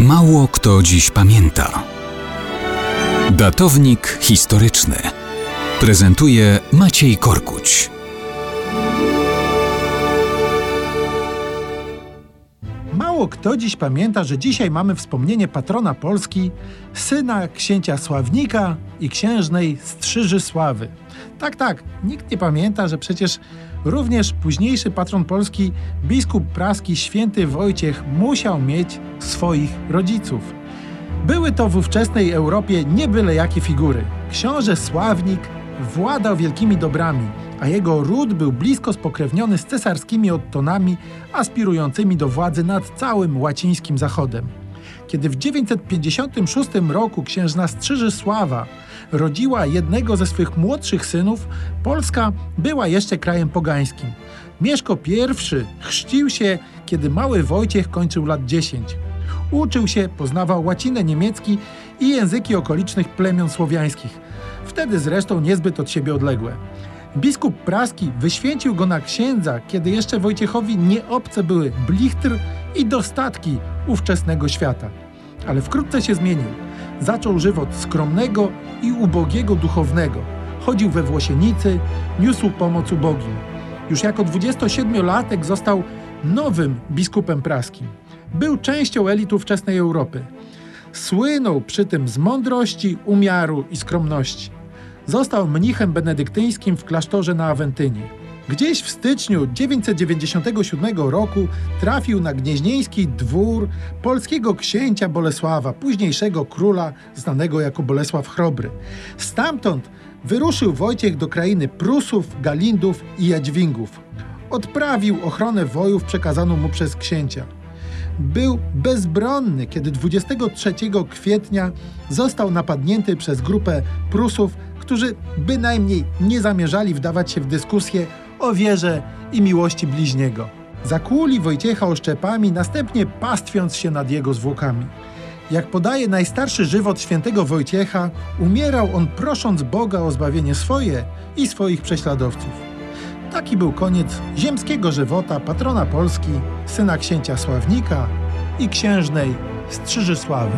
Mało kto dziś pamięta. Datownik historyczny prezentuje Maciej Korkuć. Mało kto dziś pamięta, że dzisiaj mamy wspomnienie patrona Polski, syna księcia Sławnika i księżnej Strzyżysławy. Tak, tak, nikt nie pamięta, że przecież również późniejszy patron Polski, biskup praski święty Wojciech, musiał mieć swoich rodziców. Były to w ówczesnej Europie nie byle jakie figury. Książę Sławnik władał wielkimi dobrami, a jego ród był blisko spokrewniony z cesarskimi Ottonami aspirującymi do władzy nad całym łacińskim zachodem. Kiedy w 956 roku księżna Strzyżysława rodziła jednego ze swych młodszych synów, Polska była jeszcze krajem pogańskim. Mieszko I chrzcił się, kiedy mały Wojciech kończył lat 10. Uczył się, poznawał łacinę niemiecki i języki okolicznych plemion słowiańskich, wtedy zresztą niezbyt od siebie odległe. Biskup praski wyświęcił go na księdza, kiedy jeszcze Wojciechowi nie obce były blichtr i dostatki ówczesnego świata. Ale wkrótce się zmienił. Zaczął żywot skromnego i ubogiego duchownego. Chodził we włosienicy, niósł pomoc ubogim. Już jako 27-latek został nowym biskupem praskim. Był częścią elitu wczesnej Europy. Słynął przy tym z mądrości, umiaru i skromności. Został mnichem benedyktyńskim w klasztorze na Awentynie. Gdzieś w styczniu 997 roku trafił na gnieźnieński dwór polskiego księcia Bolesława, późniejszego króla znanego jako Bolesław Chrobry. Stamtąd wyruszył Wojciech do krainy Prusów, Galindów i Jadźwingów. Odprawił ochronę wojów przekazaną mu przez księcia. Był bezbronny, kiedy 23 kwietnia został napadnięty przez grupę Prusów, którzy bynajmniej nie zamierzali wdawać się w dyskusję o wierze i miłości bliźniego. Zakłuli Wojciecha oszczepami, następnie pastwiąc się nad jego zwłokami. Jak podaje najstarszy żywot świętego Wojciecha, umierał on prosząc Boga o zbawienie swoje i swoich prześladowców. Taki był koniec ziemskiego żywota patrona Polski, syna księcia Sławnika i księżnej Strzyżysławy.